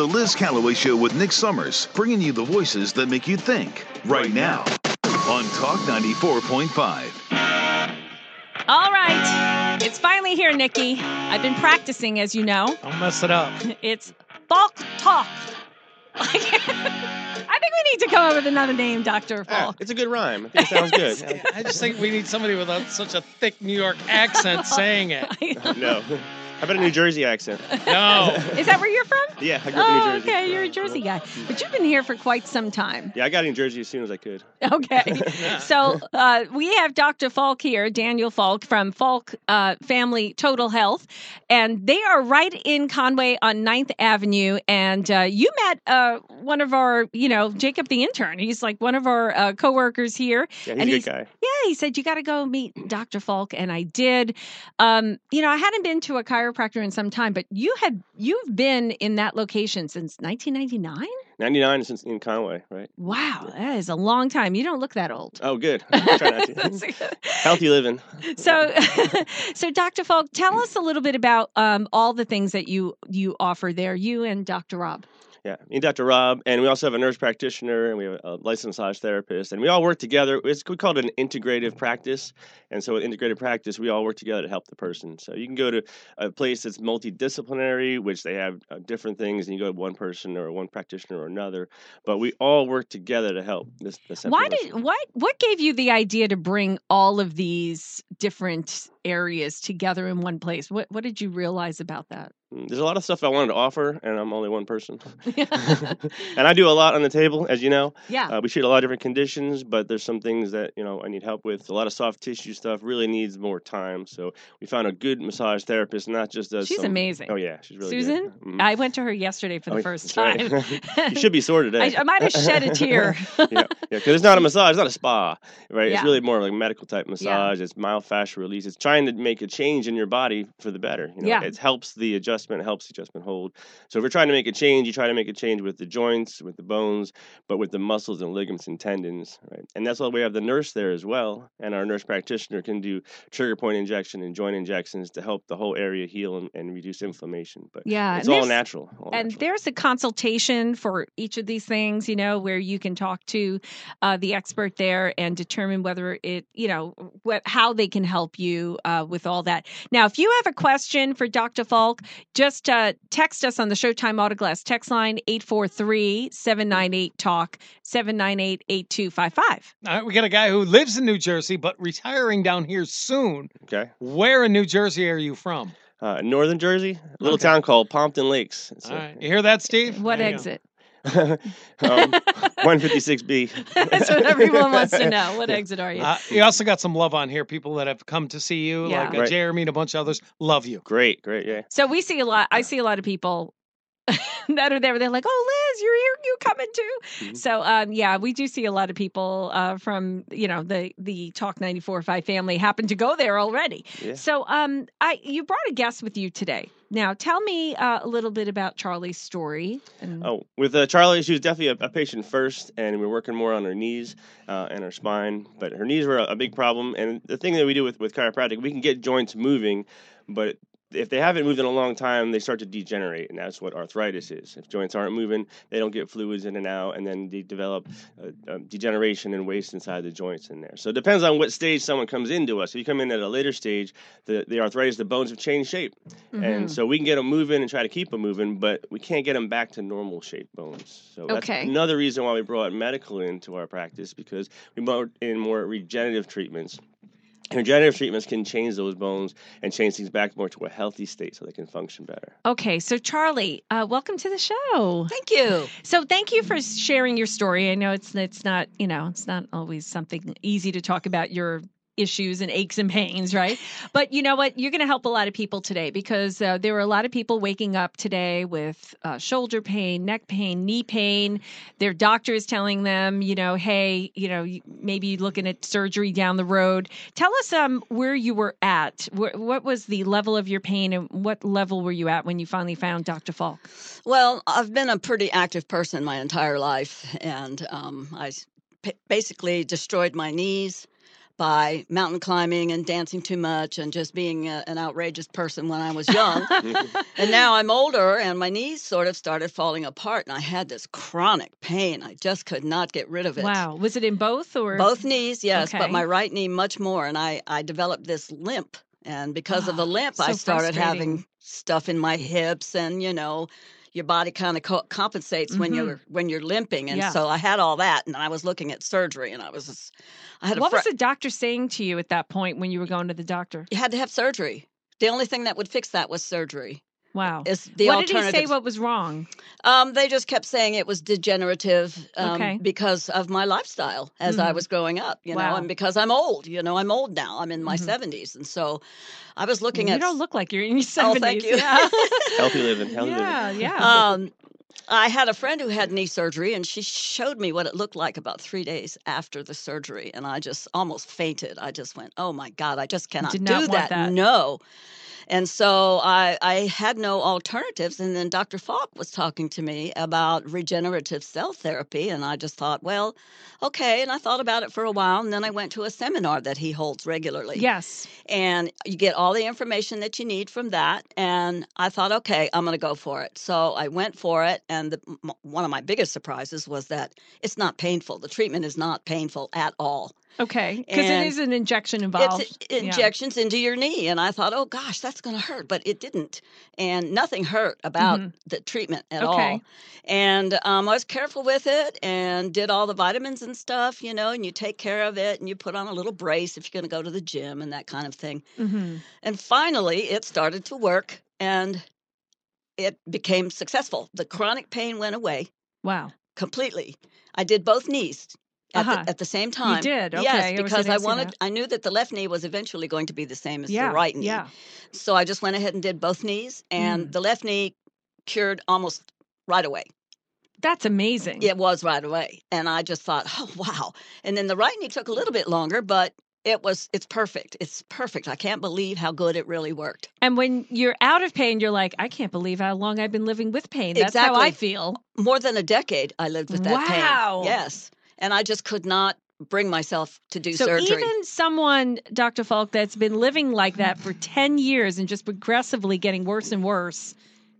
The Liz Calloway Show with Nick Summers, bringing you the voices that make you think right now on Talk 94.5. All right. It's finally here, Nikki. I've been practicing, as you know. Don't mess it up. It's Falk Talk. I think we need to come up with another name, Dr. Yeah, Falk. it's a good rhyme. I think it sounds good. Yeah. I just think we need somebody with a, such a thick New York accent saying it. no. How about a New Jersey accent? No. Is that where you're from? Yeah, I grew up in New Oh, Jersey. okay. You're a Jersey guy. But you've been here for quite some time. Yeah, I got in Jersey as soon as I could. Okay. so uh, we have Dr. Falk here, Daniel Falk from Falk uh, Family Total Health. And they are right in Conway on 9th Avenue. And uh, you met uh, one of our, you know, Jacob the intern. He's like one of our uh, coworkers here. Yeah, he's And a good he's- guy. Yeah, he said you got to go meet Dr. Falk, and I did. Um, you know, I hadn't been to a chiropractor in some time, but you had you've been in that location since 1999. 99 since in Conway, right? Wow, that is a long time. You don't look that old. Oh, good. Healthy living. so, so Dr. Falk, tell us a little bit about um, all the things that you you offer there. You and Dr. Rob. Yeah, me and Dr. Rob, and we also have a nurse practitioner, and we have a licensed massage therapist, and we all work together. It's we call it an integrative practice, and so with integrative practice, we all work together to help the person. So you can go to a place that's multidisciplinary, which they have uh, different things, and you go to one person or one practitioner or another, but we all work together to help this. this Why did what what gave you the idea to bring all of these different areas together in one place? What what did you realize about that? Mm, There's a lot of stuff I wanted to offer, and I'm only one person. and I do a lot on the table, as you know. yeah. Uh, we treat a lot of different conditions, but there's some things that you know I need help with. A lot of soft tissue stuff really needs more time. So we found a good massage therapist, not just does. She's some- amazing. Oh yeah, she's really Susan, Good. Mhm. I went to her yesterday for the Oh, first time. right. you should be sore today. I, I might have shed a tear. yeah, yeah, because it's not a massage, it's not a spa, right? Yeah. It's really more like medical type massage. Yeah. It's myofascial release. It's trying to make a change in your body for the better. You know? Yeah. it helps the adjustment, helps the adjustment hold. So if we're trying to make a change, you try to make a change with the joints, with the bones, but with the muscles and ligaments and tendons, right? And that's why we have the nurse there as well, and our nurse practitioner can do trigger point injection and joint injections to help the whole area heal and, and reduce inflammation. But Yeah, it's all natural. all and natural. there's a consultation for each of these things, you know, where you can talk to uh, the expert there and determine whether it, you know, what how they can help you uh, with all that. Now, if you have a question for Dr. Falk, just uh, text us on the Showtime Autoglass text line 843-798-TALK, 798-8255. All right, we got a guy who lives in New Jersey but retiring down here soon. okay. Where in New Jersey are you from? Uh, Northern Jersey, a little Okay. town called Pompton Lakes. It's All a- right, you hear that, Steve? What There you go. Exit? um, 156B. That's what everyone wants to know. What exit are you? Uh, you also got some love on here. People that have come to see you, Yeah. like uh, Right. Jeremy and a bunch of others, love you. Great, great, yeah. So we see a lot. I see a lot of people that are there. They're like, "Oh, Liz, you're here. You coming too?" Mhm. So, um, yeah, we do see a lot of people uh, from you know the the Talk ninety four five family happen to go there already. Yeah. So, um, I you brought a guest with you today. Now, tell me uh, a little bit about Charlie's story. And, Oh, with uh, Charlie, she was definitely a, a patient first, and we are working more on her knees uh, and her spine. But her knees were a, a big problem. And the thing that we do with, with chiropractic, we can get joints moving, but if they haven't moved in a long time, they start to degenerate, and that's what arthritis is. If joints aren't moving, they don't get fluids in and out, and then they develop uh, um, degeneration and waste inside the joints in there. So it depends on what stage someone comes into us. If you come in at a later stage, the, the arthritis, the bones have changed shape. Mhm. And so we can get them moving and try to keep them moving, but we can't get them back to normal shape bones. So that's Okay. another reason why we brought medical into our practice because we brought in more regenerative treatments. And Regenerative treatments can change those bones and change things back more to a healthy state so they can function better. okay, so Charlie, uh, welcome to the show. Thank you. So thank you for sharing your story. I know it's it's not you know it's not always something easy to talk about your issues and aches and pains, right? But you know what? You're going to help a lot of people today because uh, there were a lot of people waking up today with uh, shoulder pain, neck pain, knee pain. Their doctor is telling them, you know, hey, you know, maybe looking at surgery down the road. Tell us um, where you were at. Wh- what was the level of your pain and what level were you at when you finally found Dr. Falk? Well, I've been a pretty active person my entire life, and um, I basically destroyed my knees, by mountain climbing and dancing too much and just being a, an outrageous person when I was young. and now I'm older and my knees sort of started falling apart and I had this chronic pain. I just could not get rid of it. Wow. Was it in both or Both knees, yes, but my right knee much more. And I, I developed this limp. And because of the Ah, limp, I started having stuff in my hips and, you know, your body kind of co- compensates when Mhm. you're when you're limping and Yeah. so i had all that and i was looking at surgery and i was just, i had a What fr- was the doctor saying to you at that point when you were going to the doctor? you had to have surgery the only thing that would fix that was surgery Wow. is the what did he say what was wrong? um, they just kept saying it was degenerative um, Okay. because of my lifestyle as I Mhm. was growing up, you know, and because I'm old, you know, I'm old now. I'm in my Mhm. 70s. And so I was looking you at. You don't look like you're in your 70s. Oh, thank you. Yeah. Healthy living. Healthy living. yeah, yeah. um, I had a friend who had knee surgery, and she showed me what it looked like about three days after the surgery, and I just almost fainted. I just went, "Oh my God, I just cannot Did do not want that. No." And so I, I had no alternatives. And then Dr. Falk was talking to me about regenerative cell therapy. And I just thought, well, okay. And I thought about it for a while. And then I went to a seminar that he holds regularly yes. and you get all the information that you need from that and i thought okay i'm going to go for it so i went for it and the, m- one of my biggest surprises was that it's not painful the treatment is not painful at all Okay. Because it is an injection involved. it's Yeah. injections into your knee and i thought oh gosh that's going to hurt but it didn't and nothing hurt about Mhm. the treatment at Okay. all and um, i was careful with it and did all the vitamins and stuff you know and you take care of it and you put on a little brace if you're going to go to the gym and that kind of thing hmm and finally, it started to work and it became successful. The chronic pain went away Wow. completely. I did both knees at, Uh-huh. the, at the same time. You did? Okay, Yes, because I wanted. I knew that the left knee was eventually going to be the same as Yeah. the right knee. Yeah. So I just went ahead and did both knees, and Mm. the left knee cured almost right away. That's amazing. It was right away. And I just thought, oh, wow. And then the right knee took a little bit longer, but it was, it's perfect. It's perfect. I can't believe how good it really worked. And when you're out of pain, you're like, I can't believe how long I've been living with pain. That's how I feel. more than a decade I lived with that pain. Wow. pain. Yes. And I just could not bring myself to do So surgery. even someone, Dr. Falk, that's been living like that for 10 years and just progressively getting worse and worse,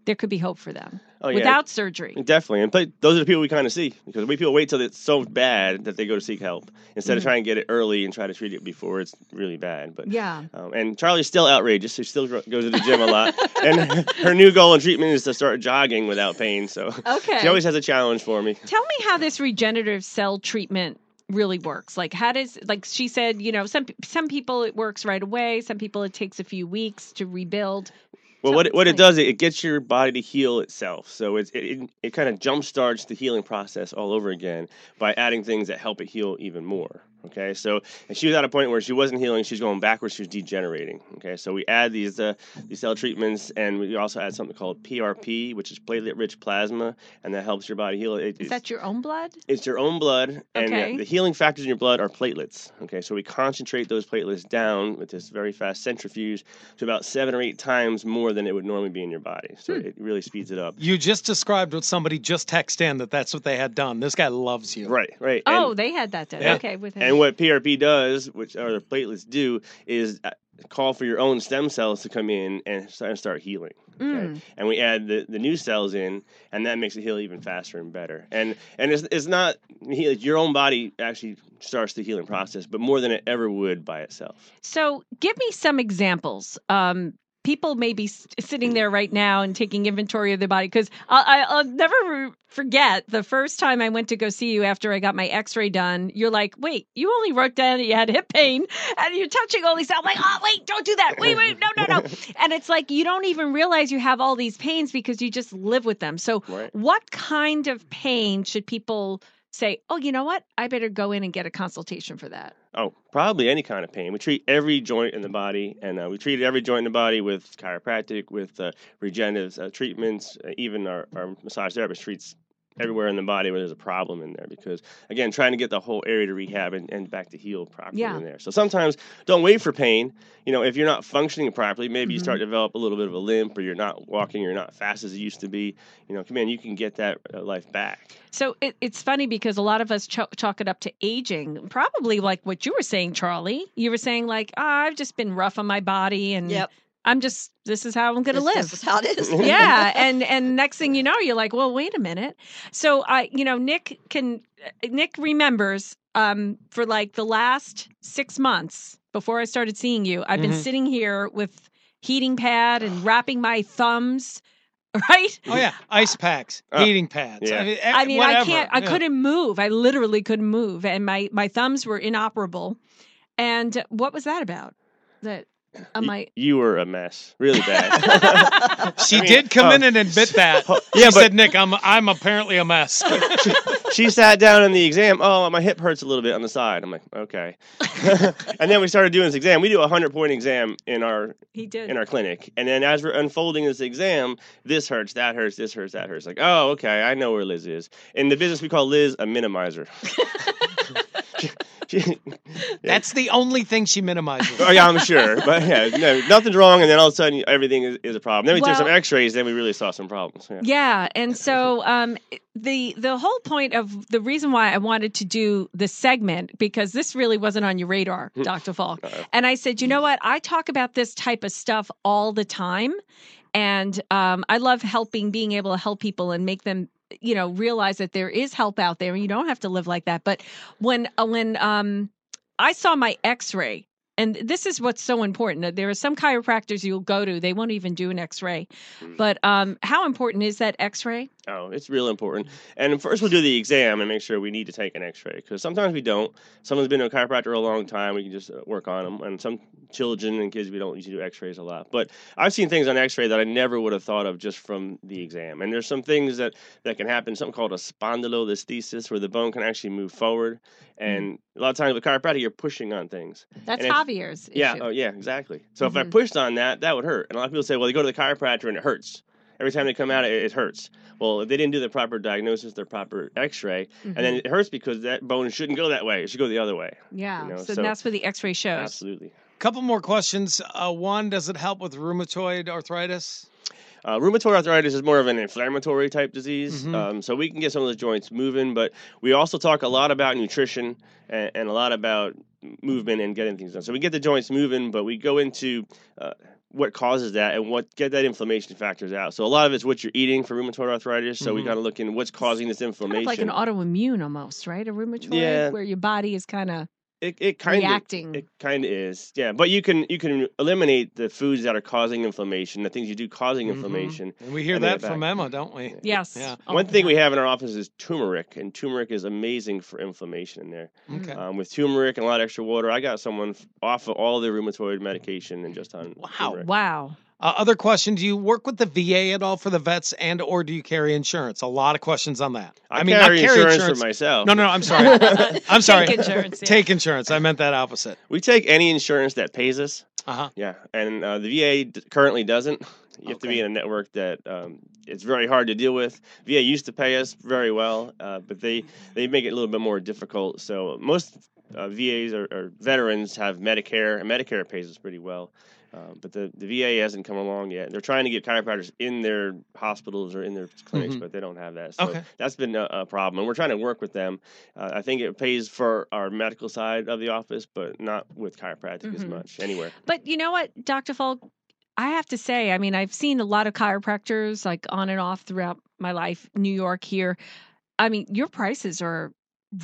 there could be hope for them Oh yeah. without surgery. Definitely, and but those are the people we kind of see because we people wait till it's so bad that they go to seek help instead of Mhm. trying to get it early and try to treat it before it's really bad. But Yeah. um, and Charlie's still outrageous. She still goes to the gym a lot, and her new goal in treatment is to start jogging without pain. So Okay. she always has a challenge for me. Tell me how this regenerative cell treatment really works. Like how does like she said, you know, some some people it works right away, some people it takes a few weeks to rebuild. Well, what it, what it does, it, it gets your body to heal itself. So it's, it it, it kind of jumpstarts the healing process all over again by adding things that help it heal even more. Okay, so and she was at a point where she wasn't healing; she's going backwards. She was degenerating. Okay, so we add these uh, these cell treatments, and we also add something called PRP, which is platelet-rich plasma, and that helps your body heal. It, Is that your own blood? it's your own blood, and Okay. the healing factors in your blood are platelets. Okay, so we concentrate those platelets down with this very fast centrifuge to about seven or eight times more than it would normally be in your body. So Hmm. it really speeds it up. You just described what somebody just texted in that that's what they had done. This guy loves you. Right, right. Oh, And, they had that done. Yeah. Okay, with him. And what PRP does, which or the platelets do, is uh, call for your own stem cells to come in and start, start healing. Mm. and we add the, the new cells in, and that makes it heal even faster and better. And and it's, it's not your own body actually starts the healing process, but more than it ever would by itself. So, give me some examples. Um, people may be sitting there right now and taking inventory of their body because I, I'll never re- forget the first time I went to go see you after I got my X-ray done. You're like, "Wait, you only wrote down that you had hip pain, and you're touching all these." I'm like, "Oh, wait, don't do that! Wait, wait, no, no, no!" and it's like you don't even realize you have all these pains because you just live with them. So, Right. what kind of pain should people? Say, oh, you know what? I better go in and get a consultation for that. Oh, probably any kind of pain. We treat every joint in the body, and uh, we treat every joint in the body with chiropractic, with uh, regenerative uh, treatments. Uh, even our, our massage therapist treats everywhere in the body where there's a problem in there because again trying to get the whole area to rehab and, and back to heal properly Yeah. in there so sometimes don't wait for pain you know if you're not functioning properly maybe you Mm-hmm. start to develop a little bit of a limp or you're not walking you're not fast as you used to be you know come in you can get that uh, life back So it, it's funny because a lot of us ch- chalk it up to aging. Probably like what you were saying, Charlie. You were saying like, oh, I've just been rough on my body, and Yep. I'm just this is how I'm going to live. This is how it is. yeah and and next thing you know you're like well wait a minute so i you know nick can nick remembers um for like the last six months before i started seeing you i've been Mhm. sitting here with heating pad and wrapping my thumbs right Oh yeah, ice packs, Oh, heating pads. yeah. I mean, I mean, I can't. I yeah. couldn't move. I literally couldn't move, and my my thumbs were inoperable. And what was that about? That am Y- I? you were a mess really bad She I mean, did come oh. in and admit that. yeah, she but- said, "Nick, I'm I'm apparently a mess." she sat down in the exam. Oh, my hip hurts a little bit on the side. I'm like, okay. and then we started doing this exam. We do a hundred point exam in our He did. in our clinic, and then as we're unfolding this exam, this hurts, that hurts, this hurts, that hurts. Like, oh, okay, I know where Liz is. In the business, we call Liz a minimizer. She- she- That's the only thing she minimizes. oh yeah, I'm sure, but yeah, no, nothing's wrong, and then all of a sudden everything is, is a problem. Then we took some X-rays, then we really saw some problems. Yeah. Yeah, and so um, the the whole point of the reason why I wanted to do the segment because this really wasn't on your radar, Dr. Falk. Uh-oh. And I said, you know what? I talk about this type of stuff all the time, and um, I love helping, being able to help people and make them you know realize that there is help out there and you don't have to live like that. But when uh, when um i saw my x-ray and this is what's so important there are some chiropractors you'll go to they won't even do an x-ray Mm. but um how important is that x-ray Oh, it's real important. And first, we'll do the exam and make sure we need to take an X-ray because sometimes we don't. Someone's been to a chiropractor a long time, we can just uh, work on them. And some children and kids, we don't usually do X-rays a lot. But I've seen things on X-ray that I never would have thought of just from the exam. And there's some things that that can happen. Something called a spondylolisthesis, where the bone can actually move forward. And a lot of times with chiropractic, you're pushing on things. that's And javier's Yeah, issue. oh yeah, exactly. So if I Mhm. pushed on that, that would hurt. And a lot of people say, well, they go to the chiropractor and it hurts. Every time they come out, it, it hurts. Well, if they didn't do the proper diagnosis, their proper X-ray, and then it hurts because that bone shouldn't go that way. It should go the other way. yeah you know, so, so- that's what the x-ray shows Absolutely. Couple more questions. Uh, one, does it help with rheumatoid arthritis? Uh, rheumatoid arthritis is more of an inflammatory type disease, Mhm. um, so we can get some of those joints moving. But we also talk a lot about nutrition and, and a lot about movement and getting things done. So we get the joints moving, but we go into uh, what causes that and what get that inflammation factors out. So a lot of it's what you're eating for rheumatoid arthritis. So we Mhm. got to look in what's causing this kind inflammation. of like an autoimmune almost right a rheumatoid Yeah. where your body is kind of it it kind of It kind of is, yeah. But you can you can eliminate the foods that are causing inflammation, the things you do causing Mhm. inflammation. And we hear And that from back. Emma, don't we? yes Yeah. all One the thing we have in our office is turmeric, and turmeric is amazing for inflammation in there. Okay. Um, with turmeric and a lot of extra water, I got someone off of all the rheumatoid medication and just on Wow. turmeric. wow Uh, other question: Do you work with the VA at all for the vets, and or do you carry insurance? A lot of questions on that. I, mean, carry, not carry insurance, for myself. No, no, no, I'm sorry. I'm sorry. Take insurance, yeah. Take insurance. I meant that opposite. We take any insurance that pays us. Uh huh. Yeah, and uh, the VA d- currently doesn't. You have to be in a network that um, it's very hard to deal with. VA used to pay us very well, uh, but they they make it a little bit more difficult. So most uh, VAs or, or veterans have Medicare, and Medicare pays us pretty well. Uh, but the, the VA hasn't come along yet. They're trying to get chiropractors in their hospitals or in their clinics, Mhm. but they don't have that. So Okay. that's been a, a problem, and we're trying to work with them. Uh, I think it pays for our medical side of the office, but not with chiropractic as Mhm. much anywhere. But you know what, Dr. Falk, I have to say, I mean, I've seen a lot of chiropractors like on and off throughout my life, New York here. I mean, your prices are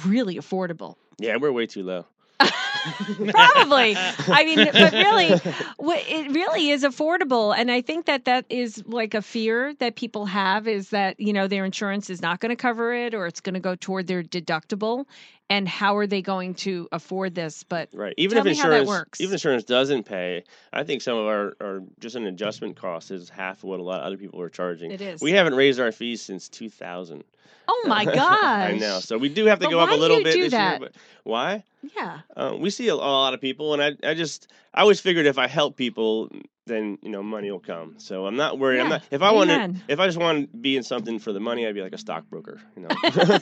really affordable. Yeah, we're way too low. Probably. I mean, but really, it really is affordable. And I think that that is like a fear that people have is that, you know, their insurance is not going to cover it or it's going to go toward their deductible. And how are they going to afford this? But Right. Even if insurance works. even insurance doesn't pay, I think some of our, our just an adjustment cost is half of what a lot of other people are charging. it is. We haven't raised our fees since 2000. oh my gosh. I know. So we do have to But go up a little bit this that? year. But why? Yeah. Uh, we see a, a lot of people, and I, I just, I always figured if I help people, then you know money will come. So I'm not worried. I'm not. If I want if I just want to be in something for the money, I'd be like a stockbroker. You know,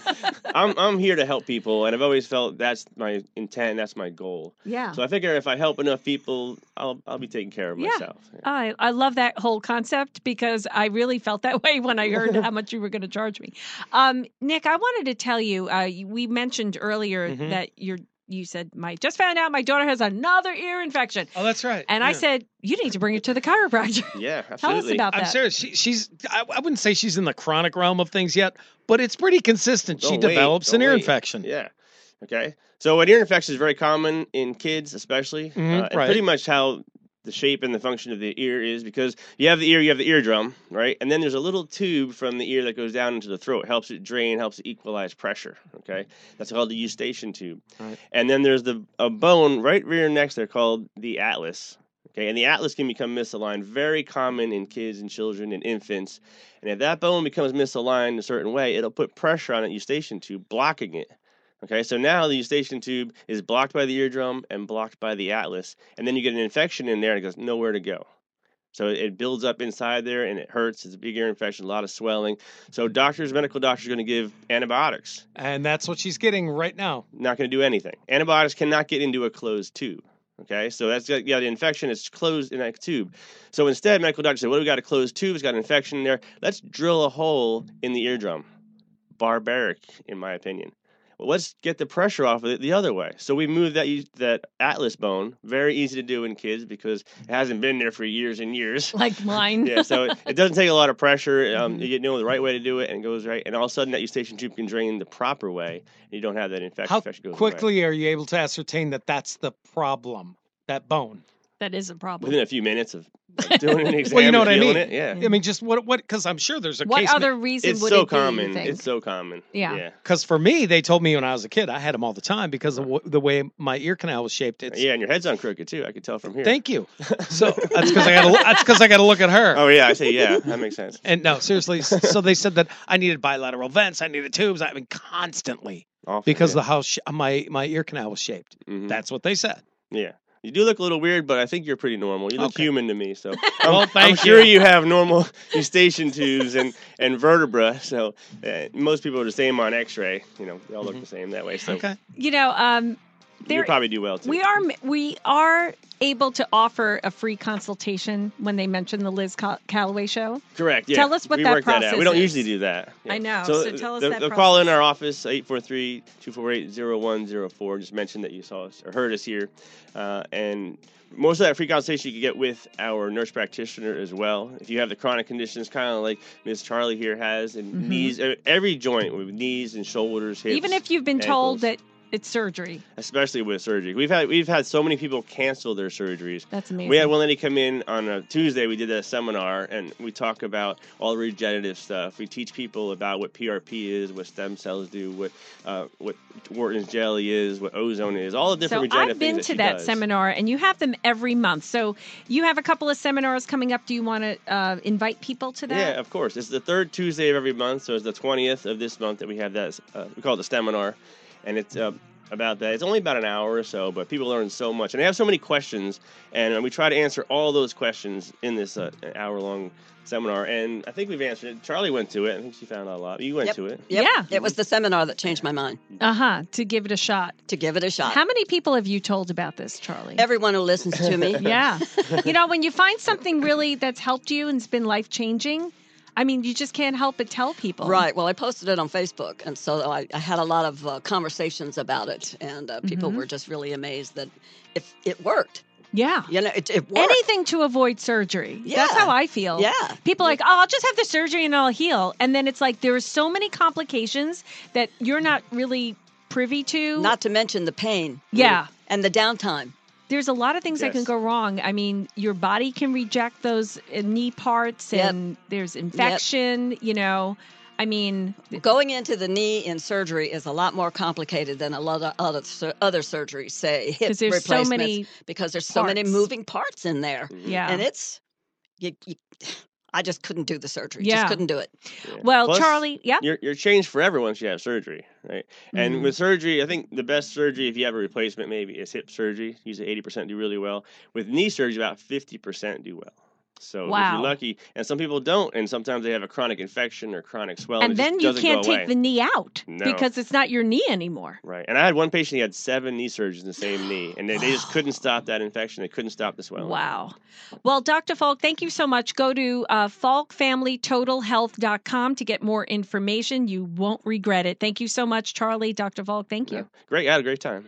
I'm I'm here to help people, and I've always felt that's my intent. That's my goal. Yeah. So I figure if I help enough people, I'll I'll be taking care of Yeah. myself. Yeah. I, I love that whole concept because I really felt that way when I heard how much you were going to charge me. Um, Nick, I wanted to tell you, uh, we mentioned earlier Mhm. that you're, you said, my just found out my daughter has another ear infection. Oh, that's right. And I said, you need to bring her to the chiropractor. Yeah, Tell us absolutely. about I'm that. serious. She, she's. I, I wouldn't say she's in the chronic realm of things yet, but it's pretty consistent. she Don't wait, develops don't an ear wait. infection. Yeah. Okay. So an ear infection is very common in kids, especially. Mhm, uh, and right. Pretty much how the shape and the function of the ear is because you have the ear, you have the eardrum, right? And then there's a little tube from the ear that goes down into the throat, helps it drain, helps it equalize pressure. Okay. That's called the eustachian tube. Right. And then there's the a bone right rear next there called the atlas. Okay, and the atlas can become misaligned, very common in kids and children and infants. And if that bone becomes misaligned a certain way, it'll put pressure on that eustachian tube, blocking it. Okay, so now the eustachian tube is blocked by the eardrum and blocked by the atlas, and then you get an infection in there and it goes nowhere to go. So it- builds up inside there and it hurts. It's a big ear infection, a lot of swelling. So doctors, medical doctors, are going to give antibiotics. And that's what she's getting right now. Not going to do anything. Antibiotics cannot get into a closed tube. Okay, so that's got yeah, the infection is closed in that tube. So instead, medical doctors say, "Well, we got a closed tube. It's got an infection in there. Let's drill a hole in the eardrum." Barbaric, in my opinion. Well, let's get the pressure off of it the other way. So we moved that that atlas bone. Very easy to do in kids because it hasn't been there for years and years. like mine. yeah, so it, it doesn't take a lot of pressure. Um, Mhm. You know the right way to do it, and it goes right. And all of a sudden, that eustachian tube can drain the proper way, and you don't have that infection. How infection goes away. quickly are you able to ascertain that that's the problem? That bone. That is a problem. within a few minutes of of doing an exam. Well, you know what I mean. It, yeah. I mean, just what? What? Because I'm sure there's a what case. other reason It's would so it be, you common. think? It's so common. Yeah. Yeah. Because for me, they told me when I was a kid, I had them all the time because of wh- the way my ear canal was shaped. It's, Yeah, and your head's on crooked too. I could tell from here. Thank you. So that's because I got to. That's because I got to look at her. Oh yeah, I say yeah. That makes sense. And no, seriously. so they said that I needed bilateral vents. I needed tubes. I mean, constantly Awful, because yeah. the how sh- my my ear canal was shaped. Mhm. That's what they said. yeah. You do look a little weird, but I think you're pretty normal. You look Okay. human to me, so I'm, thank I'm sure you. you have normal eustachian tubes and, and vertebra. So uh, most people are the same on X-ray. You know, they all look Mhm. the same that way. So Okay. You know, um, you there probably do well too. we are we are able to offer a free consultation when they mention the Liz Cal- Calloway show. Correct. Yeah. Tell us what we that work that out. process We don't is. usually do that. I know, So, so tell us they'll, that they'll call in our office 843-248-0104. Just mention that you saw us or heard us here, uh, and most of that free consultation you can get with our nurse practitioner as well. If you have the chronic conditions, kind of like Miss Charlie here has, and Mhm. knees, every joint with knees and shoulders, hips, Even if you've been told that it's surgery, especially with surgery, we've had we've had so many people cancel their surgeries. that's amazing. We had one lady come in on a Tuesday. We did a seminar and we talk about all the regenerative stuff. We teach people about what PRP is, what stem cells do, what uh, what Wharton's jelly is, what ozone is, all the different so regenerative I've been to that does. seminar, and you have them every month. So you have a couple of seminars coming up. Do you want to uh, invite people to that? Yeah, of course. It's the third Tuesday of every month, so it's the twentieth of this month that we have that. Uh, we call it the seminar, and it's uh, about that. It's only about an hour or so, but people learn so much, and they have so many questions, and we try to answer all those questions in this uh, hour-long seminar. And I think we've answered it. Charlie went to it. I think she found out a lot. You went Yep. to it. Yep. Yeah. It was the seminar that changed my mind Uh huh. To give it a shot. to give it a shot. How many people have you told about this, Charlie? Everyone who listens to me. yeah. you know, when you find something really that's helped you and it's been life changing, I mean, you just can't help but tell people. Right. Well, I posted it on Facebook, and so I, I had a lot of uh, conversations about it, and uh, people Mhm. were just really amazed that if it worked. Yeah. You know, it, it worked. Anything to avoid surgery. Yeah. That's how I feel. Yeah. People are like, oh, I'll just have the surgery and I'll heal. And then it's like there are so many complications that you're not really privy to. Not to mention the pain. Yeah. And the downtime. There's a lot of things that can go wrong. I mean, your body can reject those uh, knee parts, Yep. and there's infection. You know, I mean, Going into the knee in surgery is a lot more complicated than a lot of other, other surgeries, say hip so replacements, many. because there's so many moving parts in there, Yeah. and it's you, you, I just couldn't do the surgery. Yeah. Just couldn't do it. Yeah. Well, Plus, Charlie, yeah. You're, you're changed forever once you have surgery, right? And Mhm. with surgery, I think the best surgery, if you have a replacement, maybe is hip surgery. Usually 80% do really well. With knee surgery, about 50% do well. So if you're lucky, and some people don't, and sometimes they have a chronic infection or chronic swelling. and then you can't take away. the knee out No. because it's not your knee anymore. Right. And I had one patient, he had seven knee surgeries in the same knee, and they, they just couldn't stop that infection. They couldn't stop the swelling. Wow. Well, Dr. Falk, thank you so much. Go to uh, falkfamilytotalhealth.com to get more information. You won't regret it. Thank you so much, Charlie. Dr. Falk, thank you. Yeah. Great. I had a great time.